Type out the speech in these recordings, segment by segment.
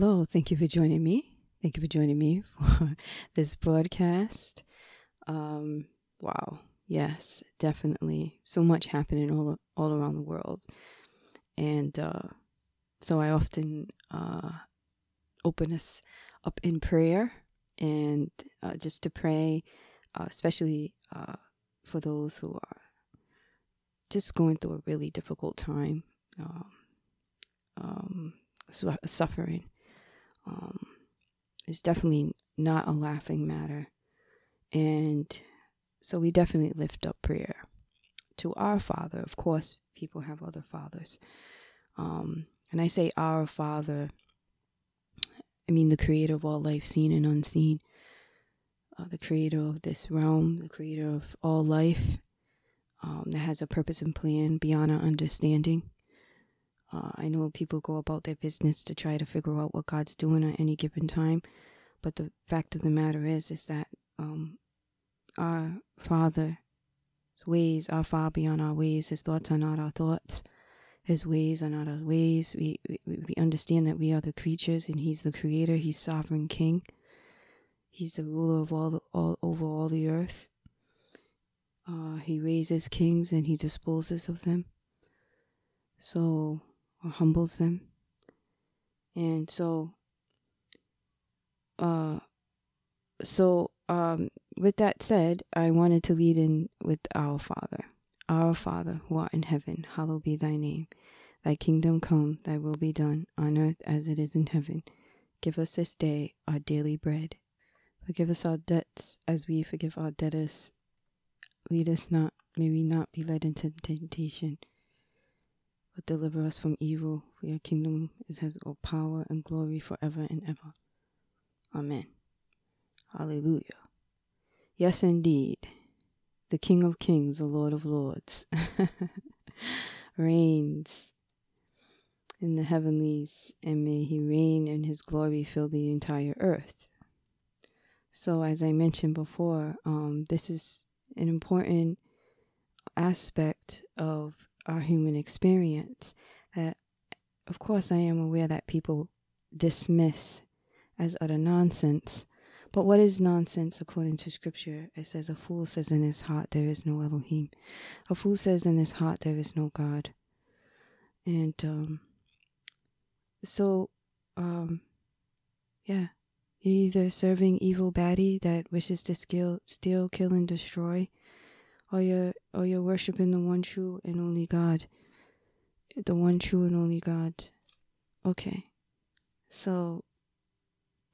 Hello, thank you for joining me. Thank you for joining me for this broadcast. Um, wow, yes, definitely so much happening all all around the world, and uh, so I often uh, open us up in prayer and uh, just to pray, uh, especially uh, for those who are just going through a really difficult time, um, um, su- suffering. Um, it's definitely not a laughing matter. And so we definitely lift up prayer to our Father. Of course, people have other fathers. Um, and I say our Father, I mean the creator of all life, seen and unseen, uh, the creator of this realm, the creator of all life um, that has a purpose and plan beyond our understanding. Uh, I know people go about their business to try to figure out what God's doing at any given time, but the fact of the matter is, is that um, our Father's ways are far beyond our ways. His thoughts are not our thoughts. His ways are not our ways. We, we we understand that we are the creatures, and He's the Creator. He's sovereign King. He's the ruler of all, all over all the earth. Uh, he raises kings and he disposes of them. So, or humbles them. And so, uh, so, um, with that said, I wanted to lead in with our Father. Our Father, who art in heaven, hallowed be thy name. Thy kingdom come, thy will be done, on earth as it is in heaven. Give us this day our daily bread. Forgive us our debts as we forgive our debtors Lead us not, may we not be led into temptation, but deliver us from evil. For your kingdom is has all power and glory forever and ever. Amen. Hallelujah. Yes, indeed. The King of Kings, the Lord of Lords, reigns in the heavenlies, and may he reign and his glory fill the entire earth. So, as I mentioned before, um, this is an important aspect of our human experience that, of course, I am aware that people dismiss as utter nonsense. But what is nonsense according to scripture? It says, A fool says in his heart, There is no Elohim. A fool says in his heart, There is no God. And um, so, um, yeah, either serving evil baddie that wishes to steal, steal, kill, and destroy, or you're or you're worshiping the one true and only God, the one true and only God. Okay, so,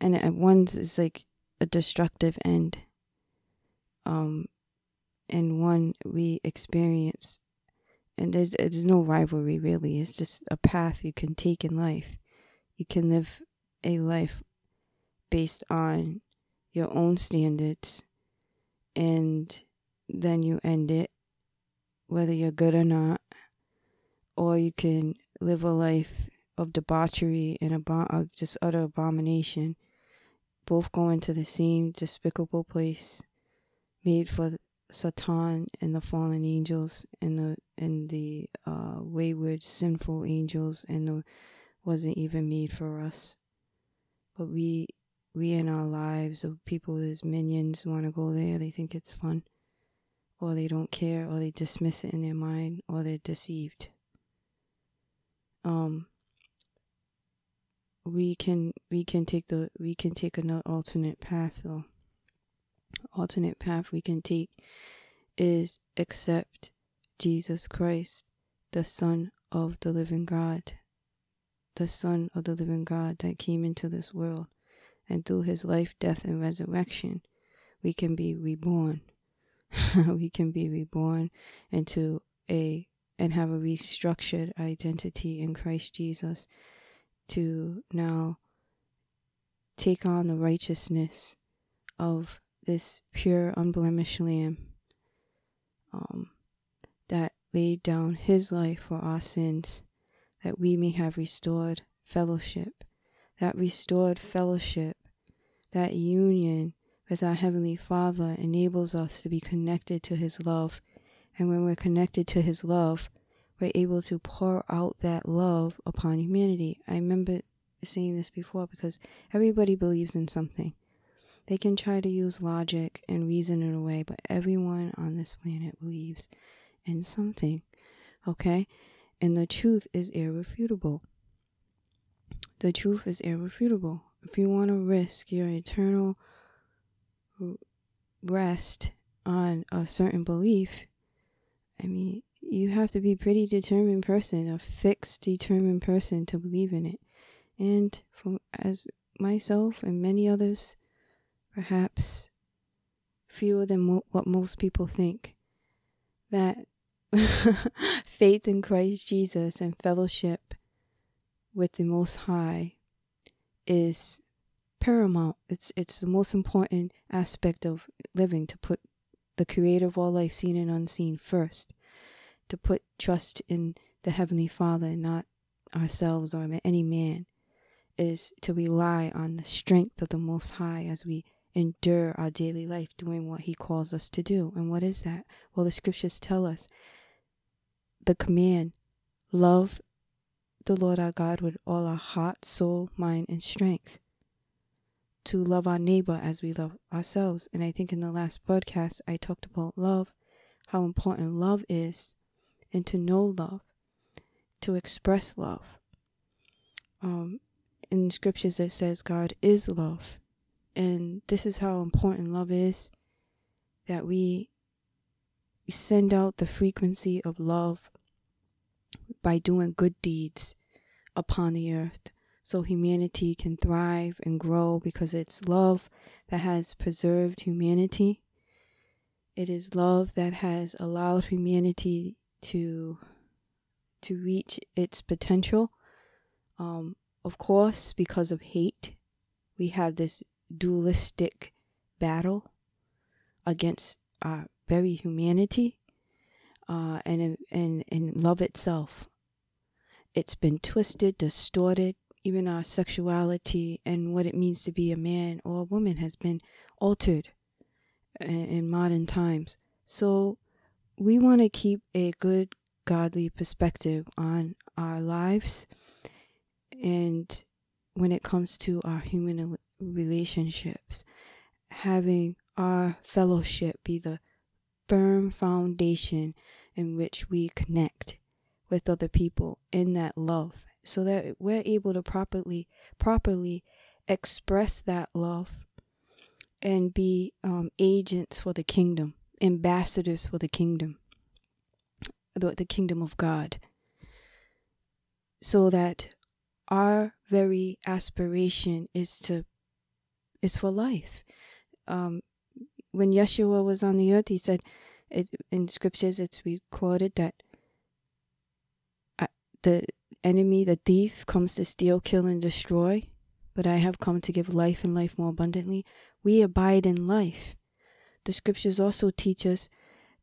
and at one's is like a destructive end. Um, and one we experience, and there's there's no rivalry really. It's just a path you can take in life. You can live a life based on your own standards and then you end it whether you're good or not or you can live a life of debauchery and abo- of just utter abomination both going to the same despicable place made for satan and the fallen angels and the and the uh, wayward sinful angels and the wasn't even made for us but we we in our lives of people as minions want to go there. They think it's fun, or they don't care, or they dismiss it in their mind, or they're deceived. Um, we can we can take the we can take another alternate path though. Alternate path we can take is accept Jesus Christ, the Son of the living God, the Son of the living God that came into this world and through his life, death, and resurrection, we can be reborn. we can be reborn into a and have a restructured identity in Christ Jesus to now take on the righteousness of this pure, unblemished Lamb um, that laid down his life for our sins, that we may have restored fellowship that restored fellowship, that union our Heavenly Father enables us to be connected to His love. And when we're connected to His love, we're able to pour out that love upon humanity. I remember saying this before because everybody believes in something. They can try to use logic and reason it away, but everyone on this planet believes in something. Okay? And the truth is irrefutable. The truth is irrefutable. If you want to risk your eternal rest on a certain belief, I mean, you have to be a pretty determined person, a fixed, determined person to believe in it. And from as myself and many others, perhaps fewer than mo- what most people think, that faith in Christ Jesus and fellowship with the Most High is paramount. It's it's the most important aspect of living to put the creator of all life, seen and unseen, first. To put trust in the Heavenly Father and not ourselves or any man is to rely on the strength of the Most High as we endure our daily life doing what He calls us to do. And what is that? Well, the scriptures tell us the command love the Lord our God with all our heart, soul, mind, and strength. To love our neighbor as we love ourselves. And I think in the last broadcast, I talked about love, how important love is, and to know love, to express love. Um, in scriptures, it says God is love. And this is how important love is that we send out the frequency of love by doing good deeds upon the earth so humanity can thrive and grow because it's love that has preserved humanity. It is love that has allowed humanity to to reach its potential. Um, of course, because of hate, we have this dualistic battle against our very humanity uh, and, and, and love itself. It's been twisted, distorted. Even our sexuality and what it means to be a man or a woman has been altered in, modern times. So we want to keep a good, godly perspective on our lives and when it comes to our human relationships, having our fellowship be the firm foundation in which we connect with other people in that love so that we're able to properly properly express that love and be um, agents for the kingdom ambassadors for the kingdom the, the kingdom of god. So that our very aspiration is to is for life. Um, when yeshua was on the earth he said it, in scriptures it's recorded that uh, the enemy, the thief, comes to steal, kill, and destroy, but I have come to give life and life more abundantly. We abide in life. The scriptures also teach us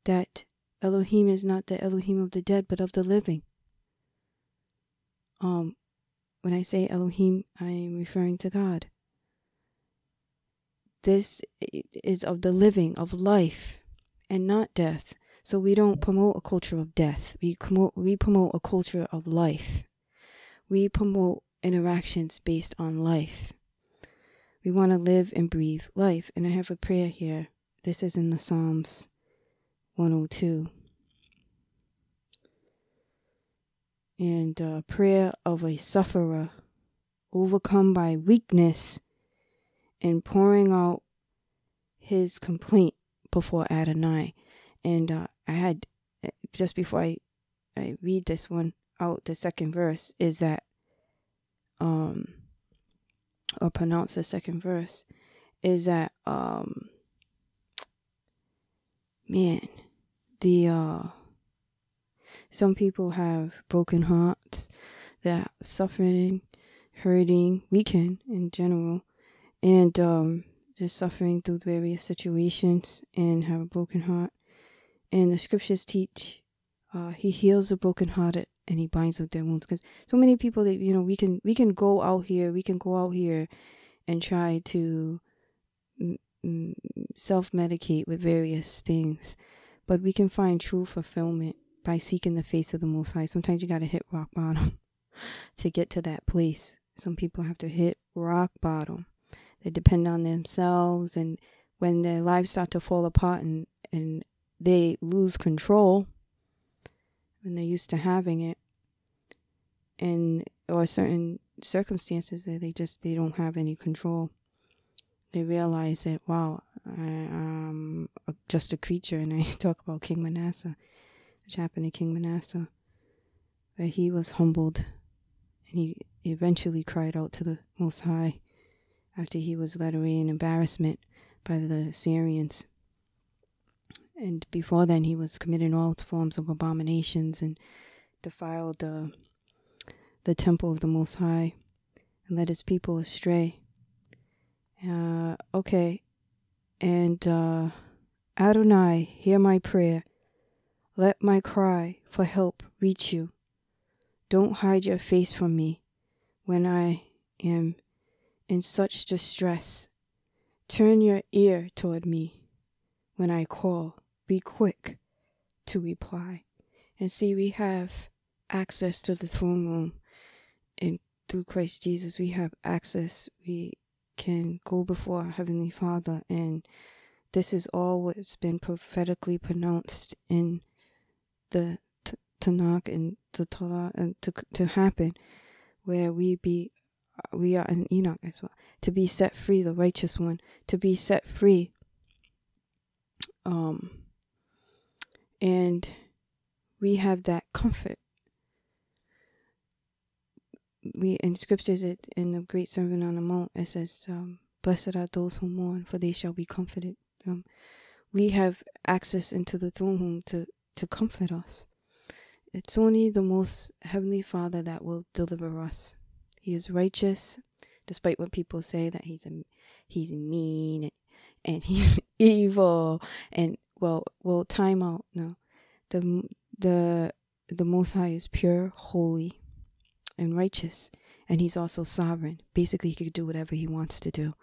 that Elohim is not the Elohim of the dead, but of the living. Um, when I say Elohim, I am referring to God. This is of the living, of life and not death. So we don't promote a culture of death. We promote we promote a culture of life. We promote interactions based on life. We want to live and breathe life. And I have a prayer here. This is in the Psalms 102. And a prayer of a sufferer overcome by weakness and pouring out his complaint before Adonai. And uh, I had, just before I, I read this one out, the second verse is that, um, or pronounce the second verse, is that, um, man, the, uh, some people have broken hearts, that suffering, hurting, weakened in general, and um, just suffering through various situations and have a broken heart. And the scriptures teach uh, he heals the brokenhearted and he binds up their wounds. Because so many people that you know we can we can go out here, we can go out here and try to mm, self medicate with various things, but we can find true fulfillment by seeking the face of the Most High. Sometimes you got to hit rock bottom to get to that place. Some people have to hit rock bottom. They depend on themselves, and when their lives start to fall apart and, and they lose control, when they're used to having it, and or certain circumstances that they just they don't have any control, they realize that wow, I, am just a creature. And I talk about King Manasseh, which happened to King Manasseh, where he was humbled, and he eventually cried out to the Most High after he was led away in embarrassment by the Assyrians. And before then, he was committing all forms of abominations and defiled the, the temple of the Most High and led his people astray. Uh, okay. And uh, Adonai, hear my prayer. Let my cry for help reach you. Don't hide your face from me when I am in such distress. Turn your ear toward me when I call. Be quick to reply. And see, we have access to the throne room. And through Christ Jesus, we have access. We can go before our Heavenly Father. And this is all what's been prophetically pronounced in the Tanakh and the Torah and to, to happen, where we be we are in Enoch as well. To be set free, the righteous one, to be set free. Um, and we have that comfort. We in scriptures, it in the Great Sermon on the Mount, it says, um, "Blessed are those who mourn, for they shall be comforted." Um, we have access into the throne room to to comfort us. It's only the most heavenly Father that will deliver us he is righteous, despite what people say that he's a, he's mean and, and he's evil. And well, well, time out. No, the the the Most High is pure, holy, and righteous, and He's also sovereign. Basically, He could do whatever He wants to do.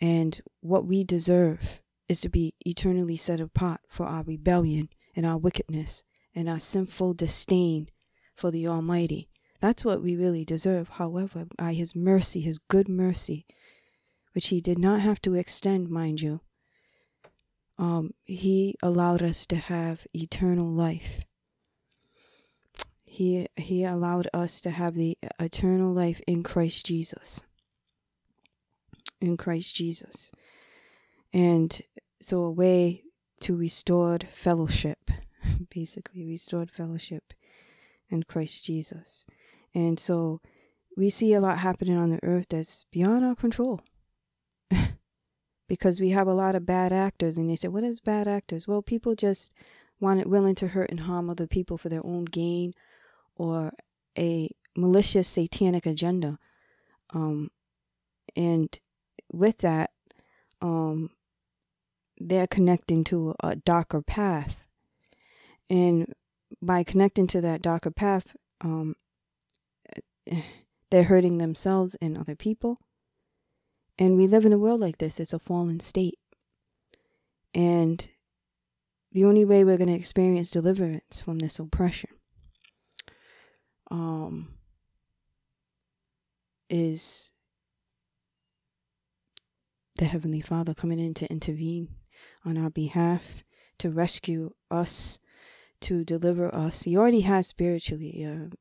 And what we deserve is to be eternally set apart for our rebellion and our wickedness and our sinful disdain for the Almighty. That's what we really deserve. However, by His mercy, His good mercy, which He did not have to extend, mind you, um, He allowed us to have eternal life. He, he allowed us to have the eternal life in Christ Jesus. In Christ Jesus. And so, a way to restored fellowship, basically, restored fellowship in Christ Jesus. And so we see a lot happening on the earth that's beyond our control. because we have a lot of bad actors and they say, What is bad actors? Well, people just want it willing to hurt and harm other people for their own gain or a malicious satanic agenda. Um, and with that, um, they're connecting to a darker path. And by connecting to that darker path, um, they're hurting themselves and other people. And we live in a world like this, it's a fallen state. And the only way we're going to experience deliverance from this oppression um, is the Heavenly Father coming in to intervene on our behalf, to rescue us, to deliver us. He already has spiritually. Uh,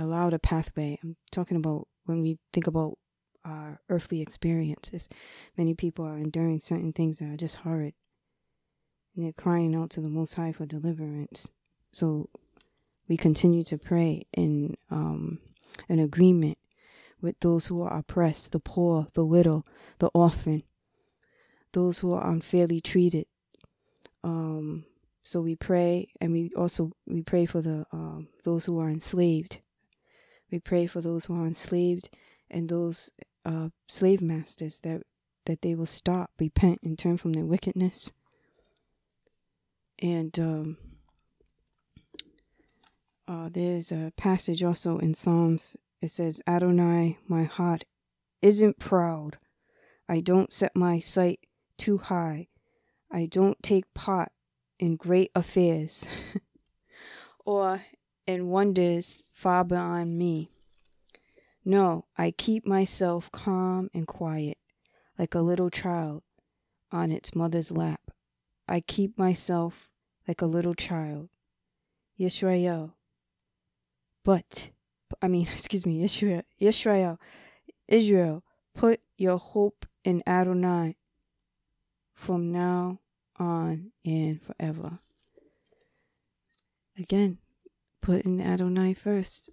allowed a pathway. I'm talking about when we think about our earthly experiences. Many people are enduring certain things that are just horrid. And they're crying out to the Most High for deliverance. So we continue to pray in um, an agreement with those who are oppressed, the poor, the widow, the orphan, those who are unfairly treated. Um, so we pray, and we also we pray for the um, those who are enslaved we pray for those who are enslaved and those uh, slave masters that, that they will stop, repent, and turn from their wickedness. And um, uh, there's a passage also in Psalms. It says, Adonai, my heart isn't proud. I don't set my sight too high. I don't take part in great affairs. or in wonders far beyond me. No, I keep myself calm and quiet, like a little child on its mother's lap. I keep myself like a little child. Yisrael. But, I mean, excuse me, Israel, Israel, Israel, put your hope in Adonai from now on and forever. Again, put in Adonai first.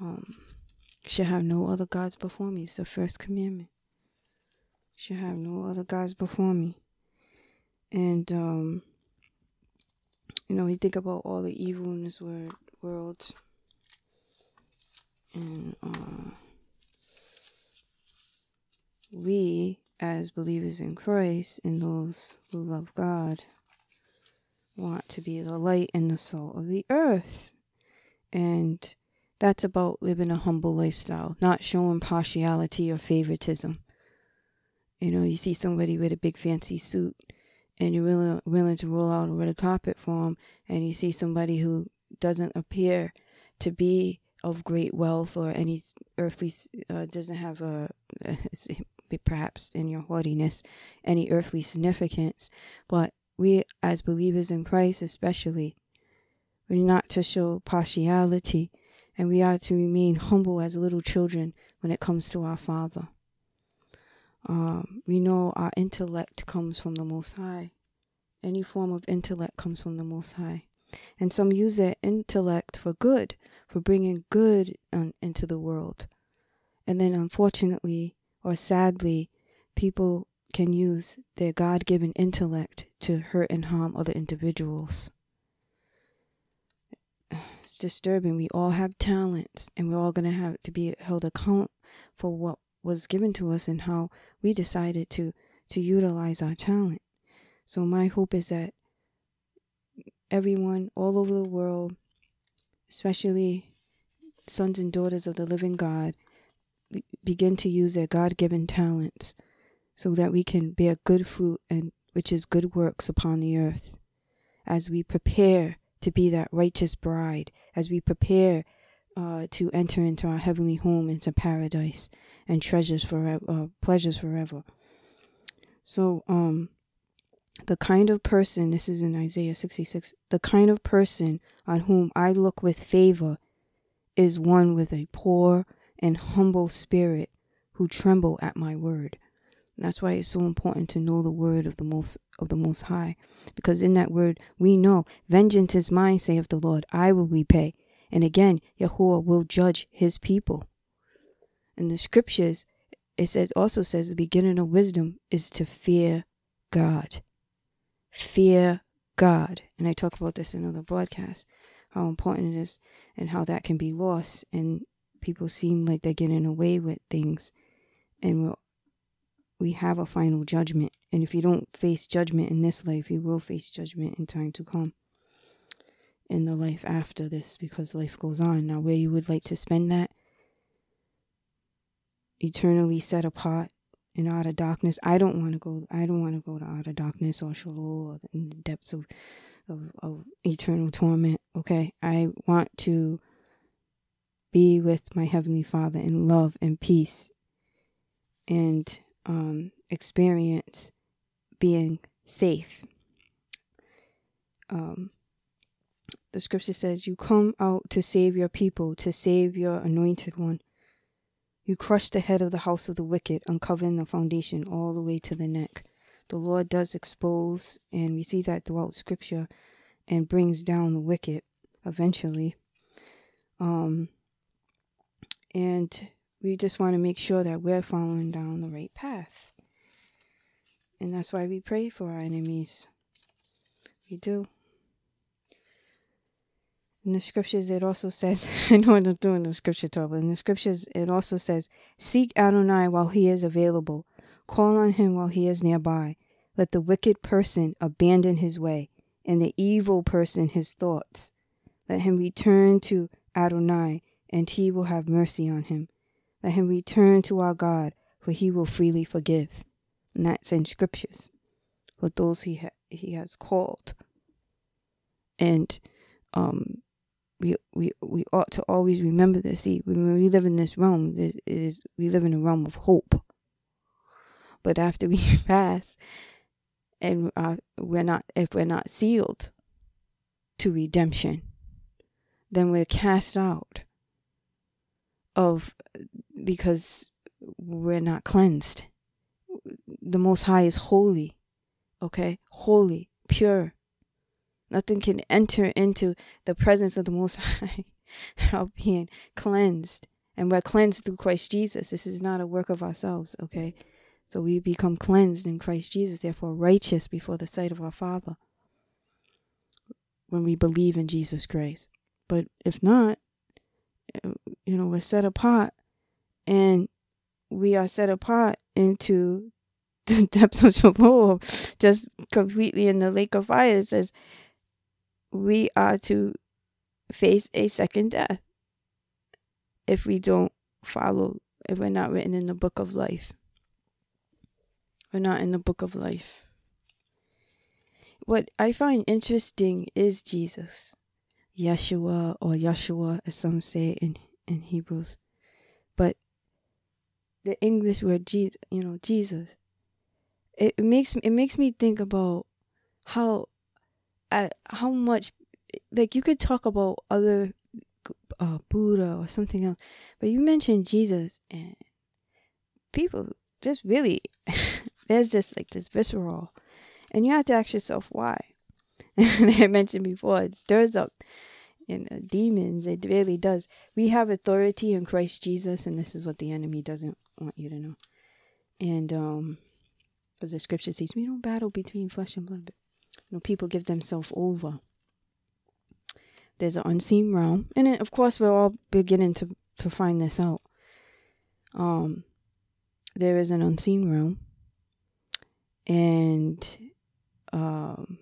Um, should have no other gods before me. It's the first commandment. Should have no other gods before me. And um, you know, we think about all the evil in this world, world and uh, we, as believers in Christ and those who love God, want to be the light and the salt of the earth. And that's about living a humble lifestyle, not showing partiality or favoritism. You know, you see somebody with a big fancy suit and you're willing, willing to roll out a red carpet for them, and you see somebody who doesn't appear to be of great wealth or any earthly, uh, doesn't have a, perhaps in your haughtiness, any earthly significance, but we as believers in Christ especially, we're not to show partiality and we are to remain humble as little children when it comes to our Father. Um, we know our intellect comes from the Most High. Any form of intellect comes from the Most High. And some use their intellect for good, for bringing good on, into the world. And then, unfortunately or sadly, people can use their God given intellect to hurt and harm other individuals it's disturbing. We all have talents, and we're all going to have to be held account for what was given to us and how we decided to to utilize our talent. So my hope is that everyone all over the world, especially sons and daughters of the living God, begin to use their God-given talents so that we can bear good fruit and which is good works upon the earth as we prepare to be that righteous bride as we prepare uh, to enter into our heavenly home, into paradise and treasures forever, uh, pleasures forever. So, um, the kind of person, this is in Isaiah 66, the kind of person on whom I look with favor is one with a poor and humble spirit who tremble at my word. That's why it's so important to know the word of the most of the most high. Because in that word we know vengeance is mine, saith the Lord, I will repay. And again, Yahuwah will judge his people. In the scriptures, it says also says the beginning of wisdom is to fear God. Fear God. And I talk about this in other broadcasts, how important it is and how that can be lost and people seem like they're getting away with things and we're we have a final judgment. And if you don't face judgment in this life, you will face judgment in time to come. In the life after this, because life goes on. Now, where you would like to spend that, eternally set apart in outer darkness. I don't want to go. I don't want to go to outer darkness or Sheol or in the depths of, of of eternal torment. Okay, I want to be with my heavenly Father in love and peace, and um, experience being safe. Um, the scripture says, You come out to save your people, to save your anointed one. You crush the head of the house of the wicked, uncovering the foundation all the way to the neck. The Lord does expose, and we see that throughout scripture, and brings down the wicked eventually. Um, and we just want to make sure that we're following down the right path. And that's why we pray for our enemies. We do. In the scriptures, it also says, I know I'm doing the scripture talk, but in the scriptures, it also says, Seek Adonai while he is available, call on him while he is nearby. Let the wicked person abandon his way, and the evil person his thoughts. Let him return to Adonai, and he will have mercy on him. Let him return to our God, for he will freely forgive. And that's in scriptures for those he ha- he has called. And um, we we we ought to always remember this. See, when we live in this realm, this is we live in a realm of hope. But after we pass, and uh, we're not, if we're not sealed to redemption, then we're cast out of because we're not cleansed. The Most High is holy, okay? Holy, pure. Nothing can enter into the presence of the Most High without being cleansed. And we're cleansed through Christ Jesus. This is not a work of ourselves, okay? So we become cleansed in Christ Jesus, therefore righteous before the sight of our Father when we believe in Jesus Christ. But if not, eh, you know, we're set apart and we are set apart into the depths of Sheol, just completely in the lake of fire. It says we are to face a second death if we don't follow, if we're not written in the book of life. We're not in the book of life. What I find interesting is Jesus, Yeshua, or Yeshua, as some say in, in Hebrews. But the English word Jesus, you know, Jesus, it, makes it makes me think about how uh, how much like you could talk about other uh, Buddha or something else, but you mentioned Jesus and people just really there's this like this visceral, and you have to ask yourself why. I mentioned before, it stirs up in uh, demons. It really does. We have authority in Christ Jesus, and this is what the enemy doesn't want you to know. And um, because the scripture says, we don't battle between flesh and blood. But, you know, people give themselves over. There's an unseen realm, and it, of course, we're all beginning to to find this out. Um, there is an unseen realm, and um,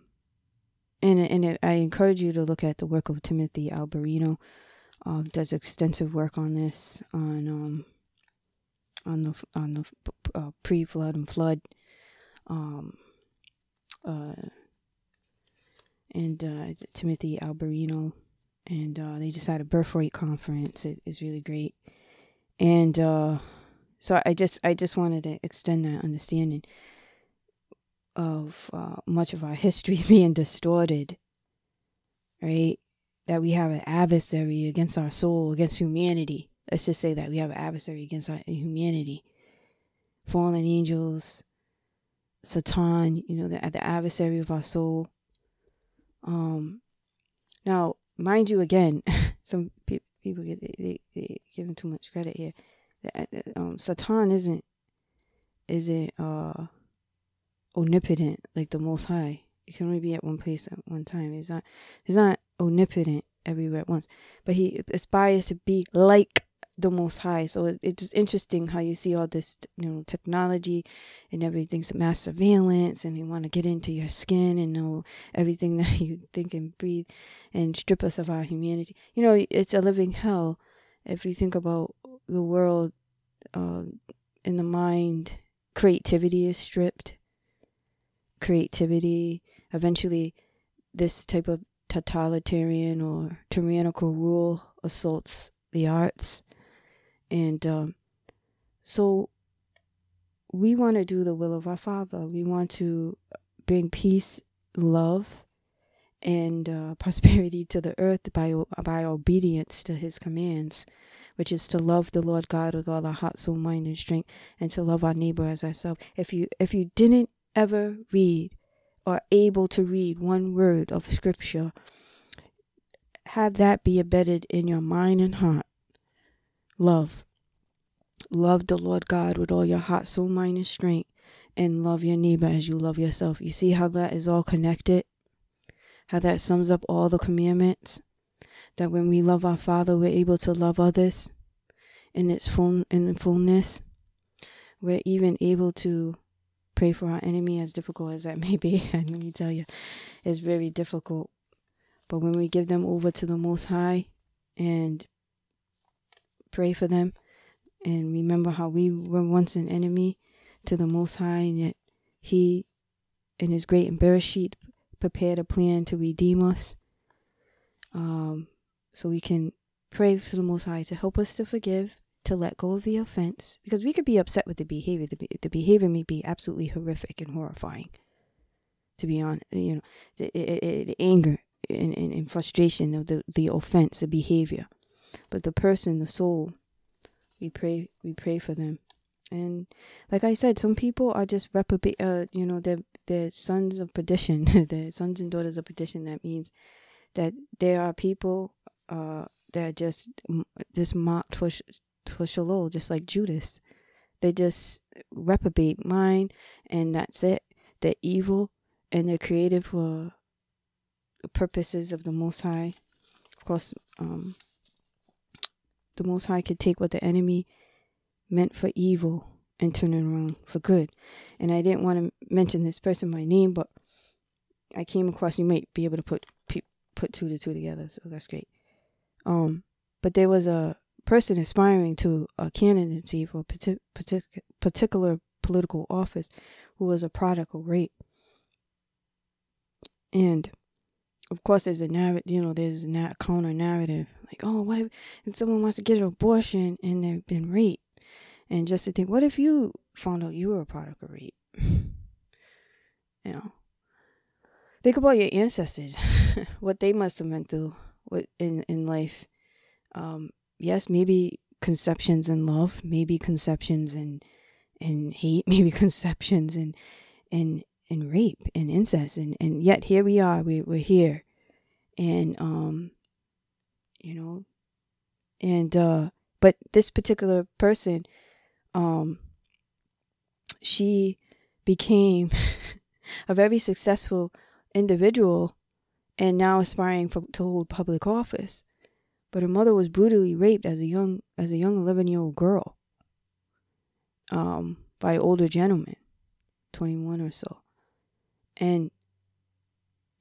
and and I encourage you to look at the work of Timothy Alberino. Uh, does extensive work on this on um on the on the uh, pre-flood and flood um uh and uh, Timothy Alberino and uh, they just had a birthright conference. It is really great, and uh, so I just I just wanted to extend that understanding of uh, much of our history being distorted, right? That we have an adversary against our soul, against humanity. Let's just say that we have an adversary against our humanity. Fallen angels, Satan, you know, the, the adversary of our soul. Um, now, mind you, again, some pe- people get they, they, they give him too much credit here. That um, Satan isn't isn't uh omnipotent like the Most High. It can only be at one place at one time. He's not he's not omnipotent everywhere at once, but he aspires to be like the Most High. So it, it's interesting how you see all this, you know, technology and everything's mass surveillance, and they want to get into your skin and know everything that you think and breathe, and strip us of our humanity. You know, it's a living hell if you think about the world. Uh, in the mind, creativity is stripped creativity. Eventually, this type of totalitarian or tyrannical rule assaults the arts. And um, so we want to do the will of our Father. We want to bring peace, love, and uh, prosperity to the earth by by obedience to His commands, which is to love the Lord God with all our heart, soul, mind, and strength, and to love our neighbor as ourselves. If you if you didn't ever read or able to read one word of scripture, have that be embedded in your mind and heart. Love. Love the Lord God with all your heart, soul, mind, and strength, and love your neighbor as you love yourself. You see how that is all connected? How that sums up all the commandments? That when we love our Father, we're able to love others in its full in fullness. We're even able to pray for our enemy, as difficult as that may be. And let me tell you, it's very difficult. But when we give them over to the Most High and pray for them, and remember how we were once an enemy to the Most High, and yet He, in His great and sheet, prepared a plan to redeem us. Um, so we can pray to the Most High to help us to forgive, to let go of the offense, because we could be upset with the behavior. The, the behavior may be absolutely horrific and horrifying. To be honest, you know, the, the, the anger and, and, and frustration of the, the offense, the behavior, but the person, the soul, we pray, we pray for them. And like I said, some people are just reprobate. Uh, you know, they're they're sons of perdition. they're sons and daughters of perdition. That means that there are people uh that just just mocked for for shalom, just like Judas. They just reprobate mind, and that's it. They're evil, and they're created for purposes of the Most High. Of course, um, the Most High could take what the enemy meant for evil and turn it around for good. And I didn't want to mention this person by name, but I came across. You might be able to put put two to two together, so that's great. Um, but there was a person aspiring to a candidacy for a partic- partic- particular political office who was a prodigal rape. And of course, there's a narrative, you know, there's a counter narrative like, oh, what if, if someone wants to get an abortion and they've been raped? And just to think, what if you found out you were a product of rape? you know, think about your ancestors, what they must have went through in in life. Um, yes, maybe conceptions in love, maybe conceptions in in hate, maybe conceptions in in in rape and incest, and and yet here we are, we we're here, and um, you know, and uh, but this particular person, um, she became a very successful individual and now aspiring for, to hold public office. But her mother was brutally raped as a young as a young eleven year old girl. Um, by older twenty one or so, and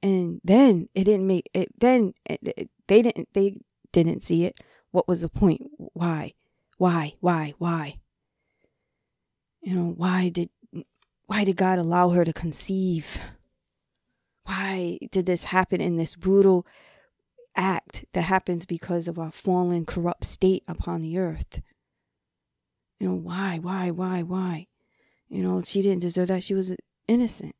and then it didn't make it. Then it, it, they didn't they didn't see it. What was the point? Why, why, why, why? You know why did why did God allow her to conceive? why did this happen in this brutal act that happens because of our fallen, corrupt state upon the earth? You know, why, why, why, why? You know, she didn't deserve that. She was innocent.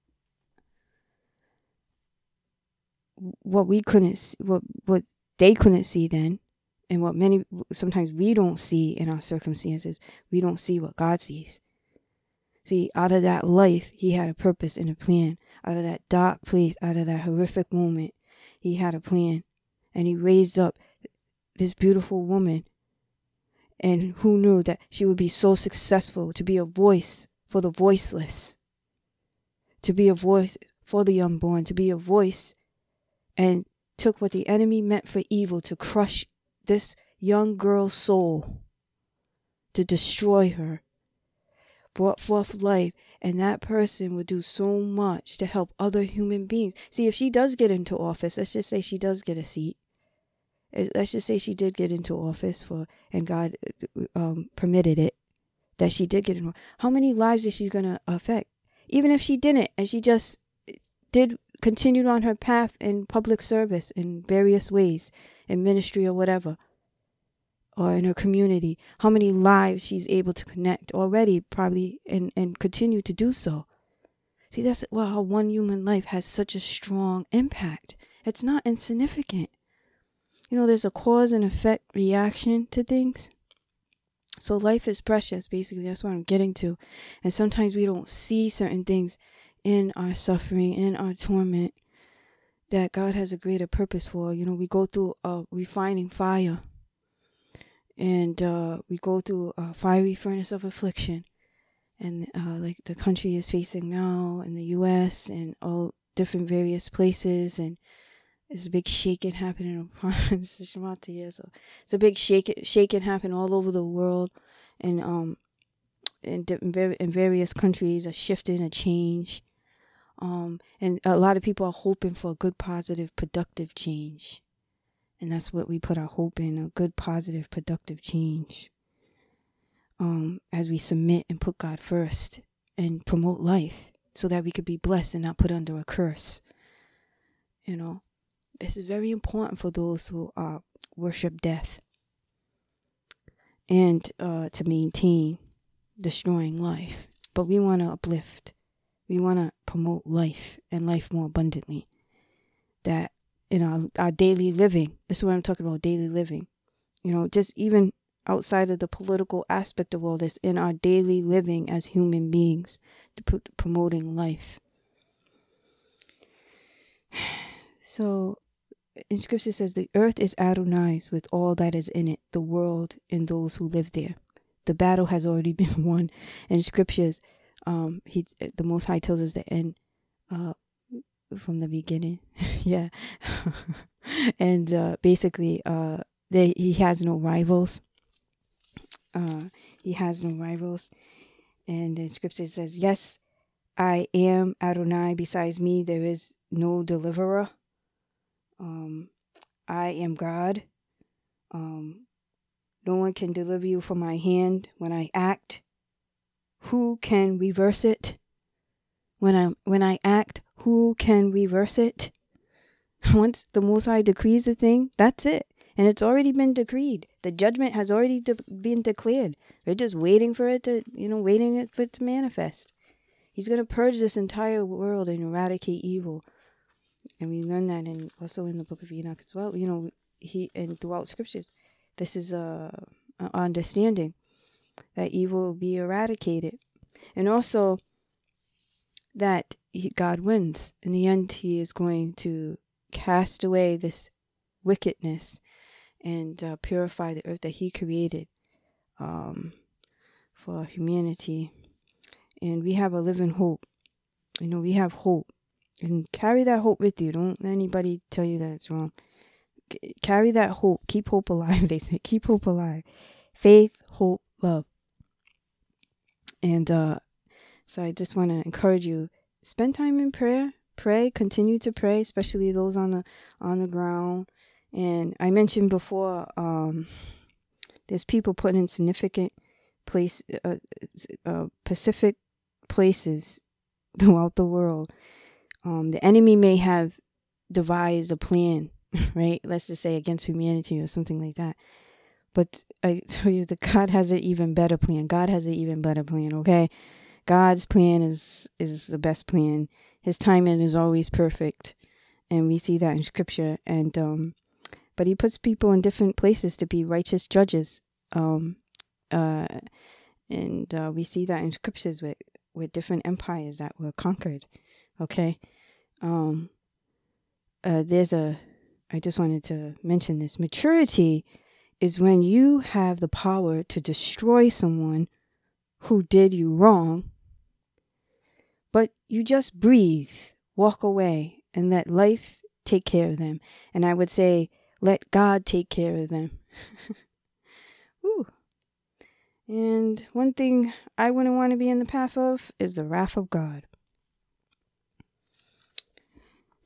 What we couldn't, see, what what they couldn't see then, and what many sometimes we don't see in our circumstances, we don't see what God sees. See, out of that life, He had a purpose and a plan out of that dark place, out of that horrific moment, he had a plan. And he raised up this beautiful woman. And who knew that she would be so successful to be a voice for the voiceless, to be a voice for the unborn, to be a voice, and took what the enemy meant for evil to crush this young girl's soul, to destroy her brought forth life, and that person would do so much to help other human beings. See, if she does get into office, let's just say she does get a seat. Let's just say she did get into office for, and God um, permitted it, that she did get in. How many lives is she going to affect? Even if she didn't, and she just did continued on her path in public service in various ways, in ministry or whatever or in her community, how many lives she's able to connect already, probably, and, and continue to do so. See, that's well, one human life has such a strong impact. It's not insignificant. You know, there's a cause and effect reaction to things. So life is precious, basically. That's what I'm getting to. And sometimes we don't see certain things in our suffering, in our torment, that God has a greater purpose for. You know, we go through a refining fire and uh, we go through a fiery furnace of affliction, and uh, like the country is facing now in the U.S. and all different various places, and there's a big shaking happening upon Shemata, so it's a big shaking shaking happening all over the world, and um, in in various countries, a shifting, a change, um, and a lot of people are hoping for a good, positive, productive change. And that's what we put our hope in a good, positive, productive change. Um, as we submit and put God first and promote life so that we could be blessed and not put under a curse. You know, this is very important for those who are worship death and uh, to maintain destroying life. But we want to uplift. We want to promote life and life more abundantly. That in our, our daily living, this is what I'm talking about daily living. You know, just even outside of the political aspect of all this, in our daily living as human beings, to promoting life. So, in scripture says, The earth is Adonai's with all that is in it, the world and those who live there. The battle has already been won. And scriptures, um, he the Most High tells us the end uh, from the beginning. yeah. and uh, basically, uh, they, he has no rivals. Uh, he has no rivals. And the scripture says, Yes, I am Adonai. Besides me, there is no deliverer. Um, I am God. Um, no one can deliver you from my hand when I act. Who can reverse it? When I when I act, who can reverse it? Once the Most High decrees a thing, that's it, and it's already been decreed. The judgment has already de- been declared. We're just waiting for it to, you know, waiting for it to manifest. He's gonna purge this entire world and eradicate evil and we learn that in also in the book of Enoch as well. You know, he and throughout scriptures, this is uh, a, a understanding that evil will be eradicated, and also that he, God wins. In the end, He is going to cast away this wickedness and uh, purify the earth that He created um, for humanity. And we have a living hope. You know, we have hope and carry that hope with you. Don't let anybody tell you that it's wrong. C- carry that hope. Keep hope alive, they say. Keep hope alive. Faith, hope, love. And uh, so I just want to encourage you spend time in prayer. Pray, continue to pray, especially those on the on the ground. And I mentioned before, um, there's people put in significant place, uh, uh, Pacific places throughout the world um, the enemy may have devised a plan, right? Let's just say against humanity or something like that. But I tell you, that God has an even better plan. God has an even better plan. Okay, God's plan is is the best plan. His timing is always perfect, and we see that in Scripture. And um, but He puts people in different places to be righteous judges. Um, uh, and uh, we see that in Scriptures with with different empires that were conquered. Okay. Um, uh, there's a, I just wanted to mention this. Maturity is when you have the power to destroy someone who did you wrong, but you just breathe, walk away, and let life take care of them. And I would say, let God take care of them. Ooh. And one thing I wouldn't want to be in the path of is the wrath of God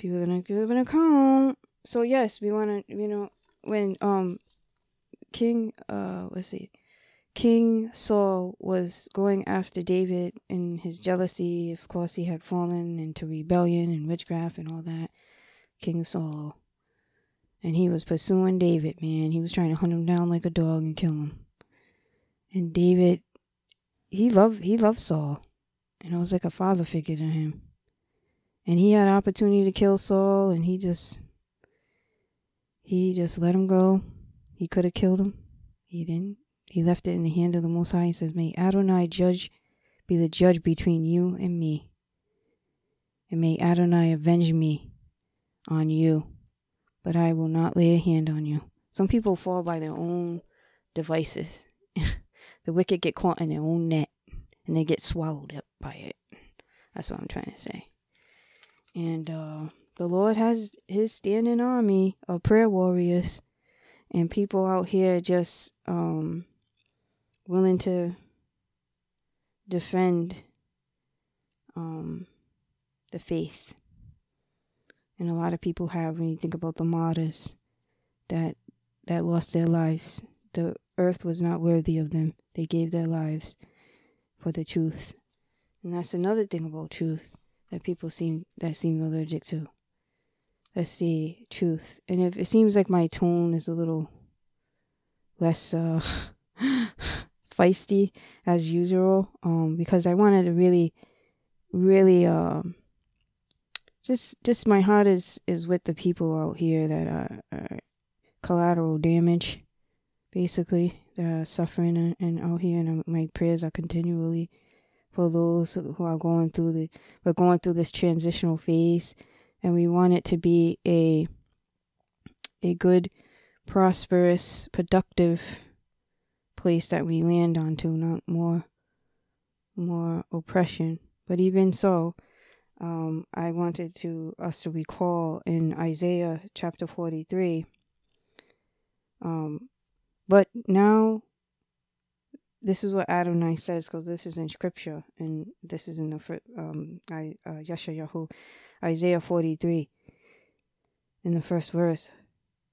people are gonna give an account. So yes, we wanna you know when um King uh let's see King Saul was going after David in his jealousy. Of course, he had fallen into rebellion and witchcraft and all that. King Saul. And he was pursuing David, man. He was trying to hunt him down like a dog and kill him. And David, he loved he loved Saul, and it was like a father figure to him and he had opportunity to kill Saul, and he just he just let him go. He could have killed him. He didn't. He left it in the hand of the Most High. He says, "May Adonai judge, be the judge between you and me, and may Adonai avenge me on you, but I will not lay a hand on you." Some people fall by their own devices. the wicked get caught in their own net, and they get swallowed up by it. That's what I'm trying to say. And uh, the Lord has his standing army of prayer warriors and people out here just um, willing to defend um, the faith. And a lot of people have, when you think about the martyrs that that lost their lives, the earth was not worthy of them. They gave their lives for the truth. And that's another thing about truth that people seem that seem allergic to. Let's see, truth. And if it seems like my tone is a little less uh feisty as usual, um, because I wanted to really, really um just just my heart is is with the people out here that are, are collateral damage, basically, are suffering and, and out here, and my prayers are continually for those who are going through the we're going through this transitional phase and we want it to be a a good prosperous productive place that we land onto not more more oppression. But even so um, I wanted to us to recall in Isaiah chapter 43 um, but now this is what Adonai says because this is in scripture and this is in the um I uh, Yeshayahu Isaiah 43 in the first verse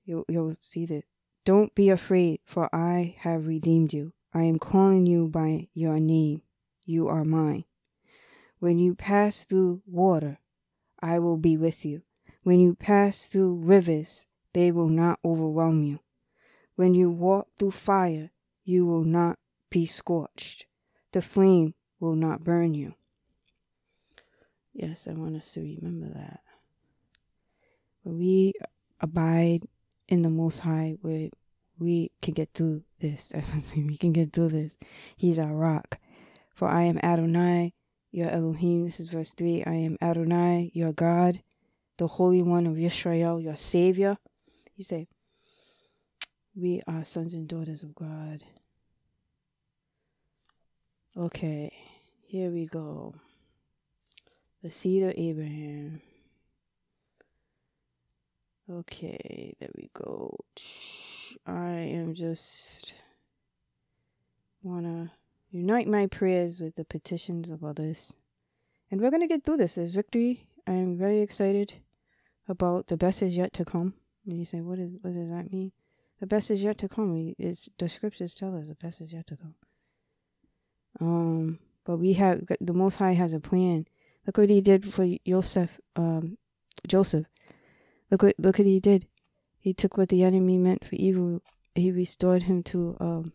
you you'll see that don't be afraid for I have redeemed you. I am calling you by your name. You are mine. When you pass through water I will be with you. When you pass through rivers they will not overwhelm you. When you walk through fire you will not be scorched. The flame will not burn you. Yes, I want us to remember that. When we abide in the Most High, we, we can get through this. we can get through this. He's our rock. For I am Adonai, your Elohim. This is verse 3. I am Adonai, your God, the Holy One of Israel, your Savior. You say, We are sons and daughters of God. Okay, here we go. The seed of Abraham. Okay, there we go. I am just want to unite my prayers with the petitions of others. And we're to get through this. There's victory. I am very excited about the best is yet to come. And you say, what is what does that mean? The best is yet to come. Is the scriptures tell us the best is yet to come. Um, but we have the Most High has a plan. Look what He did for Joseph. Um, Joseph. Look what look what He did. He took what the enemy meant for evil. He restored him to um,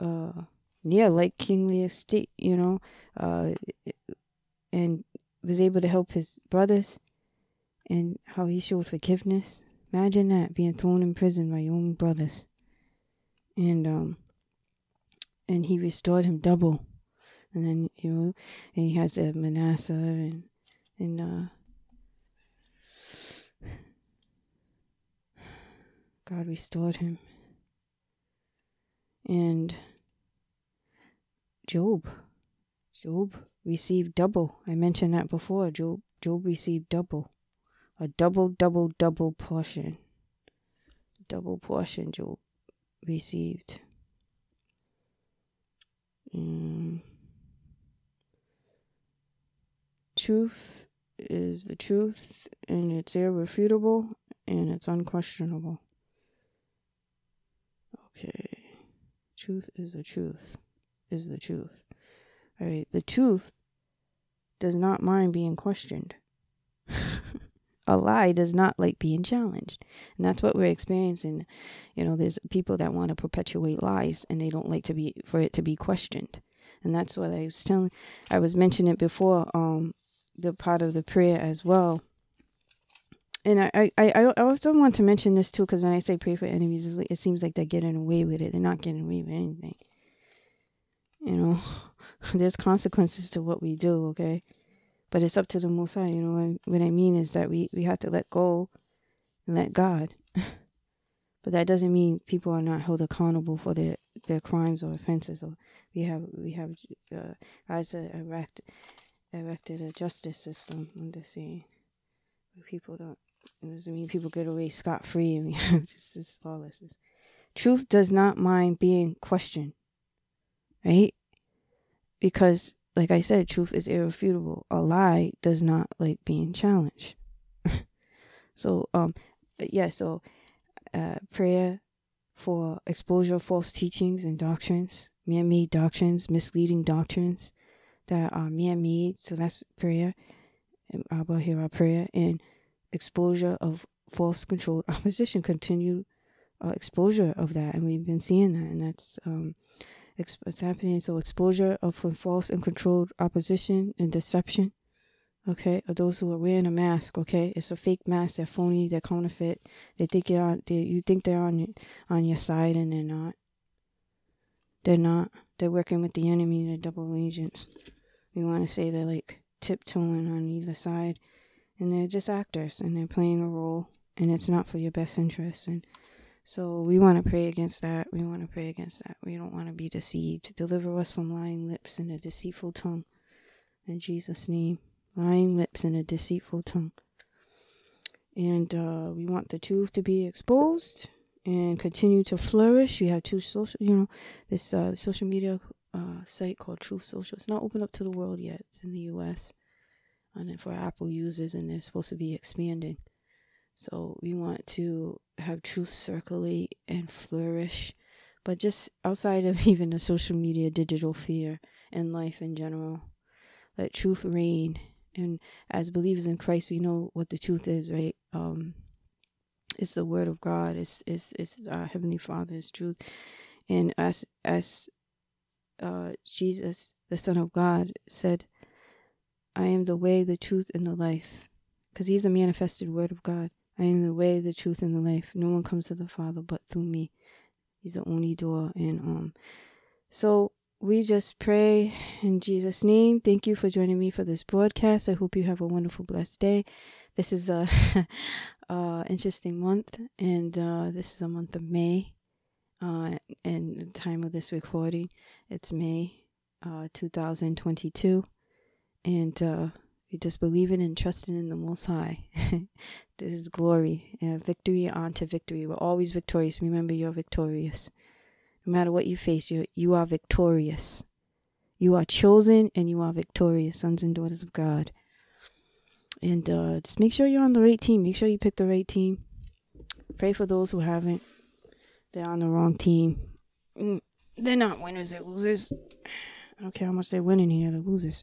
uh, yeah, like kingly estate. You know, uh, and was able to help his brothers, and how he showed forgiveness. Imagine that being thrown in prison by your own brothers, and um and he restored him double. And then you know, and he has a Manasseh and and uh, God restored him. And Job, Job received double. I mentioned that before. Job, Job received double, a double, double, double portion. Double portion Job received. Mm. Truth is the truth, and it's irrefutable, and it's unquestionable. Okay. Truth is the truth, is the truth. All right. The truth does not mind being questioned. a lie does not like being challenged. And that's what we're experiencing. You know, there's people that want to perpetuate lies and they don't like to be for it to be questioned. And that's what I was telling I was mentioning it before, um, the part of the prayer as well. And I, I, I, also want to mention this too, because when I say pray for enemies, it seems like they're getting away with it. They're not getting away with anything. You know, there's consequences to what we do, okay? But it's up to the Most High. You know what I mean is that we we have to let go and let God. but that doesn't mean people are not held accountable for their their crimes or offenses. Or we have we have uh, as a erect erected a justice system. I'm just saying, people don't. It doesn't mean people get away scot free. I mean, this is lawlessness. Truth does not mind being questioned, right? Because like I said, truth is irrefutable. A lie does not like being challenged. so, um, yeah, so uh, prayer for exposure of false teachings and doctrines, man made doctrines, misleading doctrines that are and me, So that's prayer. Abba, hear our prayer. And exposure of false controlled opposition, continued uh, exposure of that, and we've been seeing that, and that's um, it's happening. So exposure of false and controlled opposition and deception. Okay, of those who are wearing a mask. Okay, it's a fake mask. They're phony. They're counterfeit. They think you're on. They, you think they're on on your side, and they're not. They're not. They're working with the enemy. They're double agents. We want to say they're like tiptoeing on either side, and they're just actors, and they're playing a role, and it's not for your best interest. And so we want to pray against that. We want to pray against that. We don't want to be deceived. Deliver us from lying lips and a deceitful tongue. In Jesus' name, lying lips and a deceitful tongue. And uh, we want the truth to be exposed and continue to flourish. We have two social, you know, this uh, social media uh, site called Truth Social. It's not open up to the world yet. It's in the U.S. and for Apple users, and they're supposed to be expanding. So we want to have truth circulate and flourish, but just outside of even the social media, digital fear, and life in general. Let truth reign. And as believers in Christ, we know what the truth is, right? Um, it's the word of God. It's it's it's our heavenly Father's truth, and as as uh, Jesus, the Son of God, said, "I am the way, the truth, and the life," because He's a manifested Word of God. I am the way, the truth, and the life. No one comes to the Father but through me. He's the only door. And um, so we just pray in Jesus' name. Thank you for joining me for this broadcast. I hope you have a wonderful, blessed day. This is a uh, interesting month, and uh, this is a month of May. Uh, and the time of this recording, it's May uh, 2022. And uh, we just believe in and trusting in the Most High. this is glory and victory onto victory. We're always victorious. Remember, you're victorious. No matter what you face, you you are victorious. You are chosen and you are victorious, sons and daughters of God. And uh, just make sure you're on the right team. Make sure you pick the right team. Pray for those who haven't. They're on the wrong team. Mm, they're not winners, they're losers. I don't care how much they're winning here, they're losers.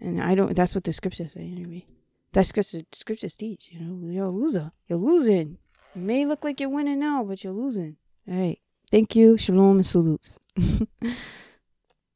And I don't. That's what the scriptures say anyway. That's what the scripture. Scriptures teach. You know, you're a loser. You're losing. It may look like you're winning now, but you're losing. All right. Thank you. Shalom and salutes.